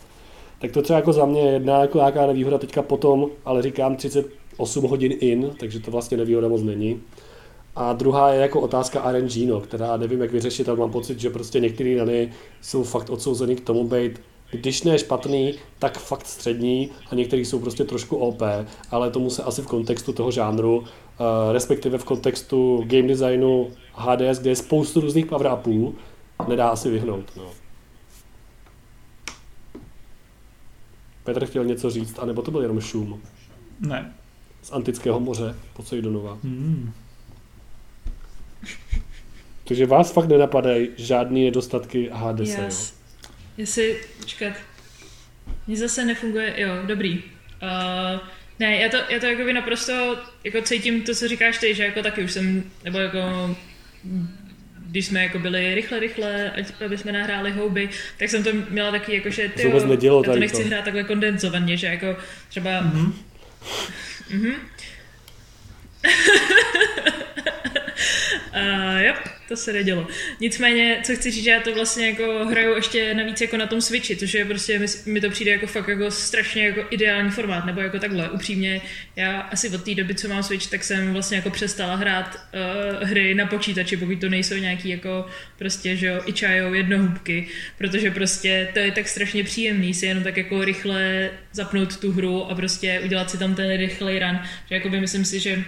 Tak to třeba jako za mě jedna jako nějaká nevýhoda teďka potom, ale říkám 38 hodin in, takže to vlastně nevýhoda moc není. A druhá je jako otázka RNG, no, která nevím, jak vyřešit, ale mám pocit, že prostě některé rany jsou fakt odsouzený k tomu být když ne špatný, tak fakt střední a některý jsou prostě trošku OP, ale tomu se asi v kontextu toho žánru, uh, respektive v kontextu game designu HDS, kde je spoustu různých power upů, nedá asi vyhnout. No. Petr chtěl něco říct, anebo to byl jenom šum? Ne. Z antického moře Poseidonova. Hmm. Takže vás fakt nenapadají žádný nedostatky HDS, yes. jo? Jestli, počkat, mně zase nefunguje, jo, dobrý. Uh, ne, já to, já to jako by naprosto jako cítím to, co říkáš ty, že jako taky už jsem, nebo jako když jsme jako byli rychle, rychle, aby jsme nahráli houby, tak jsem to měla taky jako, že ty jo, nedělo já to nechci to. hrát takhle kondenzovaně, že jako třeba... Mm-hmm. mm-hmm. [laughs] uh, yep to se nedělo. Nicméně, co chci říct, že já to vlastně jako hraju ještě navíc jako na tom Switchi, což je prostě, mi, mi to přijde jako fakt jako strašně jako ideální formát, nebo jako takhle, upřímně, já asi od té doby, co mám Switch, tak jsem vlastně jako přestala hrát uh, hry na počítači, pokud to nejsou nějaký jako prostě, že jo, ičajou jednohubky, protože prostě to je tak strašně příjemný si jenom tak jako rychle zapnout tu hru a prostě udělat si tam ten rychlej run, že jako by myslím si, že uh,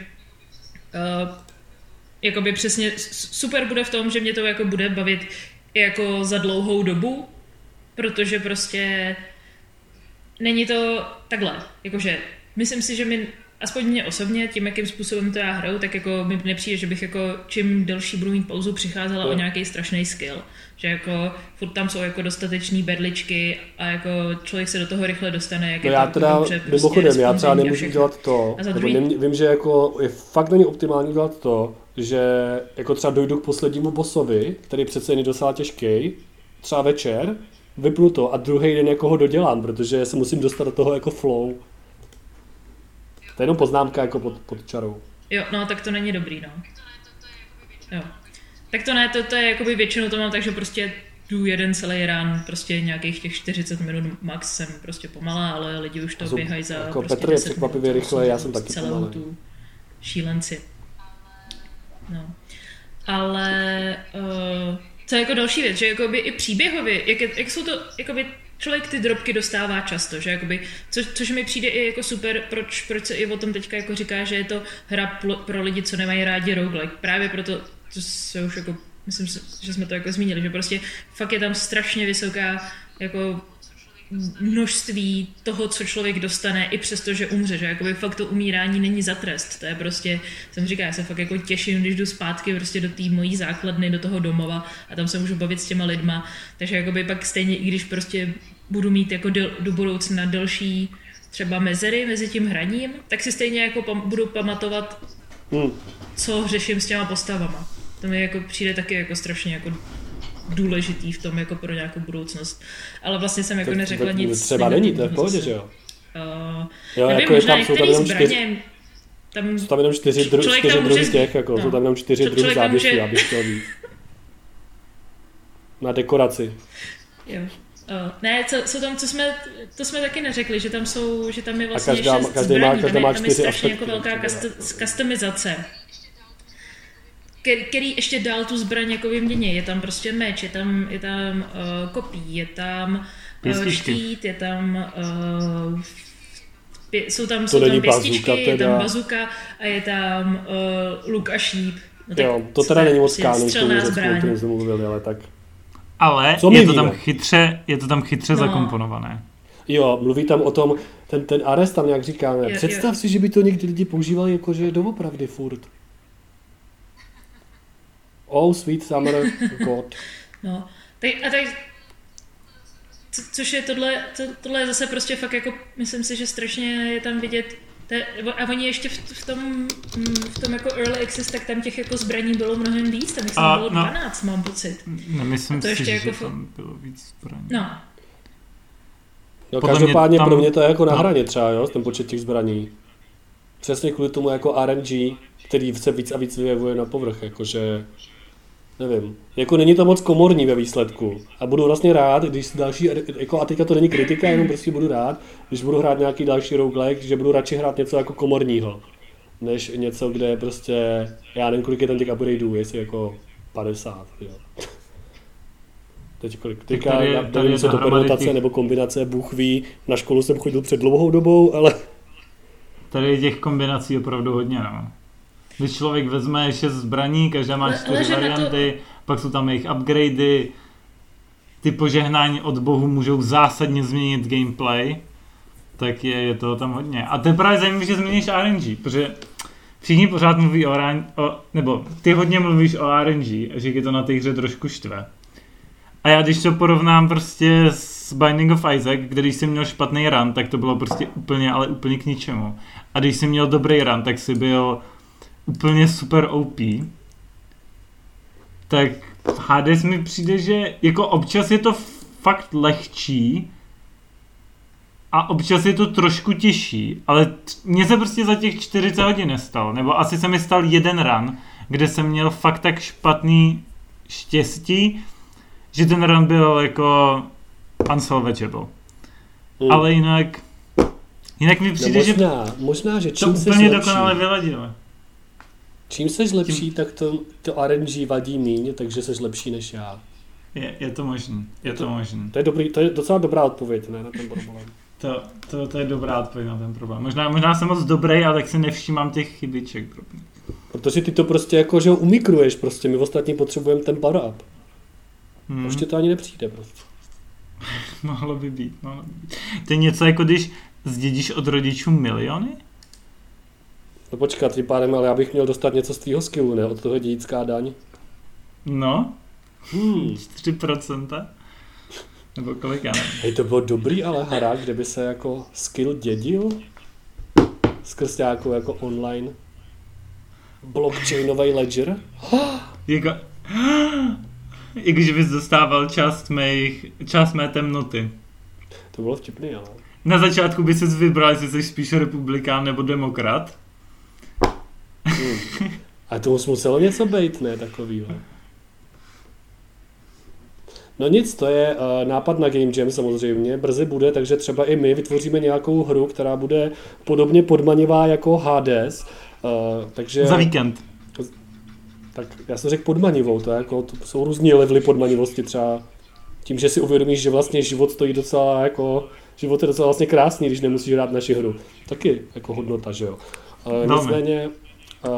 jakoby přesně super bude v tom, že mě to jako bude bavit jako za dlouhou dobu, protože prostě není to takhle, jakože myslím si, že mi aspoň mě osobně, tím, jakým způsobem to já hraju, tak jako mi nepřijde, že bych jako čím delší budu mít pauzu, přicházela o nějaký strašný skill. Že jako furt tam jsou jako dostatečný berličky a jako člověk se do toho rychle dostane, jak No je já to teda, dobře, prostě mimochodem, já třeba nemůžu dělat to, A nebo druhý- vím, že jako je fakt není optimální dělat to, že jako třeba dojdu k poslednímu bossovi, který přece není docela těžký, třeba večer, vypnu to a druhý den jako ho dodělám, protože se musím dostat do toho jako flow. To je jenom poznámka jako pod, pod čarou. Jo, no tak to není dobrý, no. Jo. Tak to ne, to, to je jakoby většinou to mám tak, že prostě jdu jeden celý rán, prostě nějakých těch 40 minut max jsem prostě pomalá, ale lidi už to běhají za jako prostě Petr je 10 překvapivě rychle, já jsem taky celou pomalej. tu šílenci. No. Ale uh, co je jako další věc, že jakoby i příběhově, jak, jak jsou to, jakoby člověk ty drobky dostává často, že jakoby, co, což mi přijde i jako super, proč, proč se i o tom teďka jako říká, že je to hra pro lidi, co nemají rádi roguelike. Právě proto, to se už jako, myslím, že jsme to jako zmínili, že prostě fakt je tam strašně vysoká jako množství toho, co člověk dostane, i přesto, že umře, že jakoby fakt to umírání není za trest. To je prostě, jsem říká, já se fakt jako těším, když jdu zpátky prostě do té mojí základny, do toho domova a tam se můžu bavit s těma lidma. Takže jakoby pak stejně, i když prostě budu mít jako do, do budoucna delší třeba mezery mezi tím hraním, tak si stejně jako pam, budu pamatovat, Hmm. co řeším s těma postavama. To mi jako přijde taky jako strašně jako důležitý v tom jako pro nějakou budoucnost. Ale vlastně jsem jako Tak neřekla tak nic. Třeba není, to je v pohodě, že jo? Uh, Jo, nevím, jako je tam, jsou tam jenom čtyři, zbraně, tam, jsou tam jenom čtyři, dru, čtyři tam druhy těch, jako, no. jsou tam jenom čtyři druhy záběsů, může- abych chtěl víc. Na dekoraci. jo. Uh, ne, co, co tam, co jsme, to jsme taky neřekli, že tam jsou, že tam je vlastně každá- šest každý má- zbraní, každá tam, má je, tam je čtyři strašně jako velká třeba. kasto- customizace. Který, který ještě dál tu zbraň jako vymění. Je tam prostě meč, je tam, je tam uh, kopí, je tam uh, štít, je tam uh, pě, jsou tam, To jsou tam pěstičky, bazuka je tam bazuka a je tam uh, luk a šíp. No tak Jo, to teda není moc Prostě kánon, k tomu střelná řecku, o zbraň. kterém jsme mluvili, ale tak. Ale Co je to, tam víme? chytře, je to tam chytře No. zakomponované. Jo, mluví tam o tom, ten, ten Ares tam nějak říká, ne? Jo, představ jo. si, že by to někdy lidi používali jako, že doopravdy furt. Oh, sweet summer god. [laughs] No, tak, a tak, co, což je tohle, to, tohle je zase prostě fakt jako, myslím si, že strašně je tam vidět, te, a oni ještě v, v tom, v tom jako early access, tak tam těch jako zbraní bylo mnohem víc, tam jich A, bylo no. 12, mám pocit. Nemyslím A to si, ještě že jako fo- tam bylo víc zbraní. No, No Podle mě každopádně tam- pro mě to je jako na no. hraně třeba, jo, ten počet těch zbraní. Přesně kvůli tomu jako RNG, který se víc a víc vyjevuje na povrch, jakože, nevím, jako není to moc komorní ve výsledku. A budu vlastně rád, když další, jako a teďka to není kritika, jenom prostě budu rád, když budu hrát nějaký další roguelike, že budu radši hrát něco jako komorního, než něco, kde prostě, já nevím, kolik je tam těch upgradeů, jestli jako 50, jo. Teď kolik, teďka, tady je- já tady nevím, co to permutace těch- nebo kombinace, Bůh ví, na školu jsem chodil před dlouhou dobou, ale Tady je těch kombinací opravdu hodně, no. Když člověk vezme šest zbraní, každá má čtyři na to- varianty, pak jsou tam jejich upgradey, ty požehnání od bohu můžou zásadně změnit gameplay, tak je, je toho tam hodně. A to je právě zajímavé, že změníš RNG, protože všichni pořád mluví o, RNG, o nebo ty hodně mluvíš o RNG a že je to na té hře trošku štve. A já když to porovnám prostě s Binding of Isaac, kde když jsem měl špatný run, tak to bylo prostě úplně, ale úplně k ničemu. A když jsem měl dobrý run, tak si byl úplně super OP. Tak v Hades mi přijde, že jako občas je to fakt lehčí a občas je to trošku těžší, ale t- mně se prostě za těch 40 hodin nestalo, nebo asi se mi stal jeden run, kde jsem měl fakt tak špatný štěstí, že ten run byl jako unsalvageable. Hmm. Ale jinak, jinak mi no přijde, že možná, možná, že to čím seš úplně lepší, dokonale vyladilo. Čím seš lepší, tak to, to RNG vadí míň, takže seš lepší než já. Je, je to možný, je to možný. To je, dobrý, to je docela dobrá odpověď, ne, na ten problém. To, to, to je dobrá odpověď na ten problém. Možná, možná jsem moc dobrý, ale tak si nevšímám těch chybiček drobných. Protože ty to prostě jako, že ho umikruješ prostě, my ostatní potřebujeme ten power up. Hmm. Už ti to ani nepřijde prostě. [laughs] mohlo by být, mohlo by být. To je něco jako když zdědíš od rodičů miliony? No počkat, tím pádem, ale já bych měl dostat něco z tvýho skillu, ne? Od toho dědická daň. No, Hmm. 4%. Nebo kolik, já nevím. Hej, to bylo dobrý, ale hra, kde by se jako skill dědil skrz nějakou jako online blockchainový ledger. Jako, [gasps] I když bys dostával část, mých, část mé temnoty. To bylo vtipný, ale. Na začátku by ses vybral, jestli jsi spíš republikán nebo demokrat. Hmm. A to už muselo něco být, ne, takovýho. No nic, to je uh, nápad na Game Jam samozřejmě, brzy bude, takže třeba i my vytvoříme nějakou hru, která bude podobně podmanivá jako Hades, uh, takže... Za víkend. Tak já jsem řekl podmanivou, to, je jako, to jsou různý levely podmanivosti, třeba tím, že si uvědomíš, že vlastně život stojí docela jako, život je docela vlastně krásný, když nemusíš hrát naši hru. Taky jako hodnota, že jo. Uh, nicméně,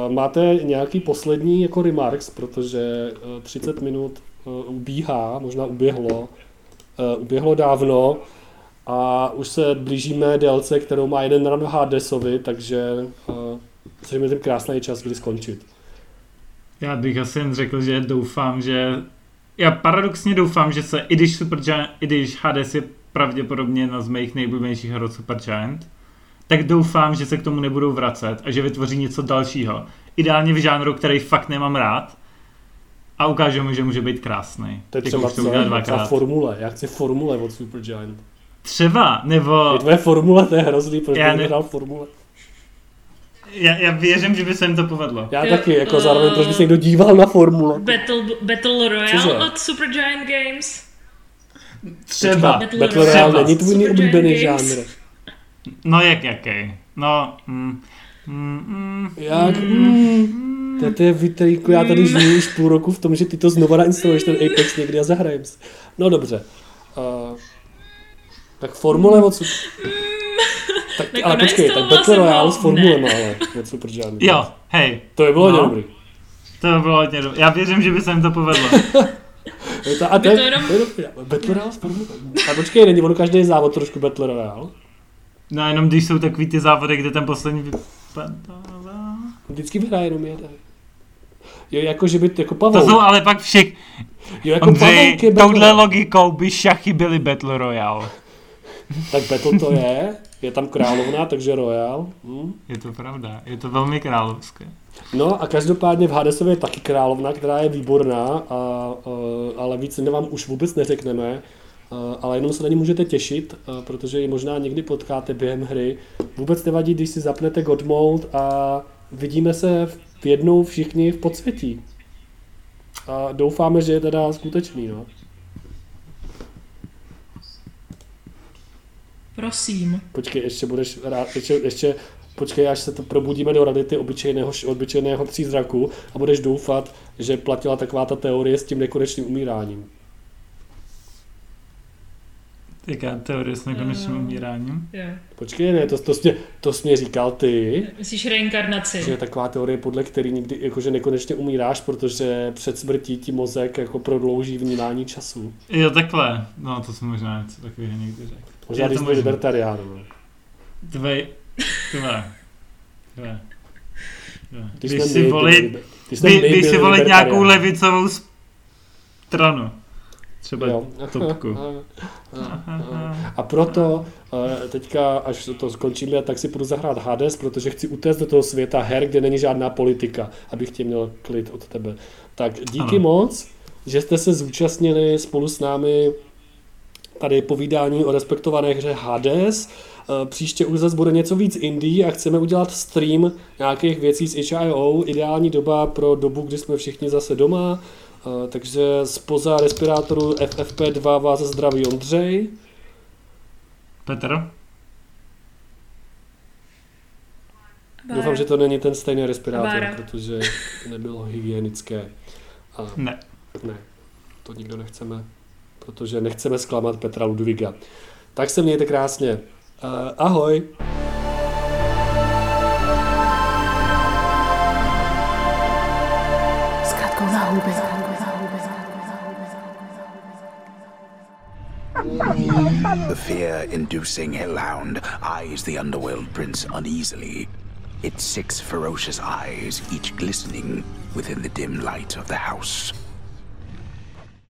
máte nějaký poslední jako remarks, protože uh, 30 minut uh, ubíhá, možná uběhlo, uh, uběhlo dávno a už se blížíme délce, kterou má jeden run Hadesovi, takže uh, je ten krásný čas, kdy skončit. Já bych asi jen řekl, že doufám, že... Já paradoxně doufám, že se, i když, Supergiant, i když Hades je pravděpodobně jedna z mých nejoblíbenějších her od Supergiant, tak doufám, že se k tomu nebudou vracet a že vytvoří něco dalšího. Ideálně v žánru, který fakt nemám rád a ukážu mu, že může být krásný. To je třeba, to třeba dvakrát. formule. Já chci formule od Supergiant. Třeba, nebo... Je tvoje formule, to je hrozný, proč Já ne- hrál formule. Já, já věřím, že by se jim to povedlo. Já Jo, taky, jako eh, zároveň, proč by se někdo díval na formule. Battle, Battle Royale Cože? od Supergiant Games. Třeba. Battle Battle Royale není tvůj Games. žánr. No jak jaký? No, mm, mm, mm, Jak? Mm, to, je vytrýku, já tady žiju už půl roku v tom, že ty to znova nainstaluješ ten Apex někdy a zahrajem si. No dobře. Uh, tak formule Super... [laughs] Tak, Jako ale počkej, tak Battle. Royale s formulema, ale od Supergiant. jo, hej, To je bylo No. dobrý. to by bylo hodně dobré. Já věřím, že by se jim to povedlo. [laughs] Je to, a to, je, to jenom- to je dobrý. Battle Royale s formulem. A počkej, není ono každý závod trošku Battle Royale? No jenom když jsou takový ty závody, kde ten poslední vypadává. Vždycky vyhraje jenom jeden. Jo, jako že by, jako To Pavel. jsou ale pak všech... Jo, jako Ondřej, Battle touhle logikou by šachy byly Battle Royale. Tak Battle to je, je tam královna, takže Royal. Hm. Je to pravda, je to velmi královské. No a každopádně v Hadesově je taky královna, která je výborná, a, a, ale víc vám už vůbec neřekneme. A, ale jenom se na ní můžete těšit, a, protože ji možná někdy potkáte během hry. Vůbec nevadí, když si zapnete God Mode a vidíme se v jednou všichni v podsvětí. A doufáme, že je teda skutečný, no. Prosím. Počkej, ještě budeš rád, ještě, ještě počkej, až se to probudíme do reality obyčejného, obyčejného přízraku a budeš doufat, že platila taková ta teorie s tím nekonečným umíráním. Jaká teorie s nekonečným Eh. umíráním? Jo. Počkej, ne, to, to, jsi, mě, to jsi mě říkal ty, Myslíš reinkarnaci? že je taková teorie, podle který nikdy, jakože nekonečně umíráš, protože před smrtí ti mozek jako prodlouží vnímání času. Jo, takhle. No, to jsem možná něco takového někdy řekl. Možná Je když to jsi libertarián. Dvej, dvě, dvě, dvě. Když Když si volit, když byli si volit nějakou levicovou stranu. Třeba Jo. topku. [laughs] [laughs] A proto eh, teďka, až to skončíme, tak si půjdu zahrát Hades, protože chci utéct do toho světa her, kde není žádná politika, abych tě měl klid od tebe. Tak díky Ano. moc, že jste se zúčastnili spolu s námi tady povídání o respektované hře Hades. Eh, Příště už zase bude něco víc indie a chceme udělat stream nějakých věcí z HIO. Ideální doba pro dobu, kdy jsme všichni zase doma. Eh, Takže spoza respirátoru FFP2 vás zdraví Ondřej. Petr? Doufám, že to není ten stejný respirátor, Bára. protože to nebylo [laughs] hygienické. A Ne. ne, to nikdo nechceme, protože nechceme zklamat Petra Ludviga. Tak se mějte krásně. Uh, ahoj. The fear-inducing hellhound eyes the underworld prince uneasily. Its six ferocious eyes, each glistening within the dim light of the house.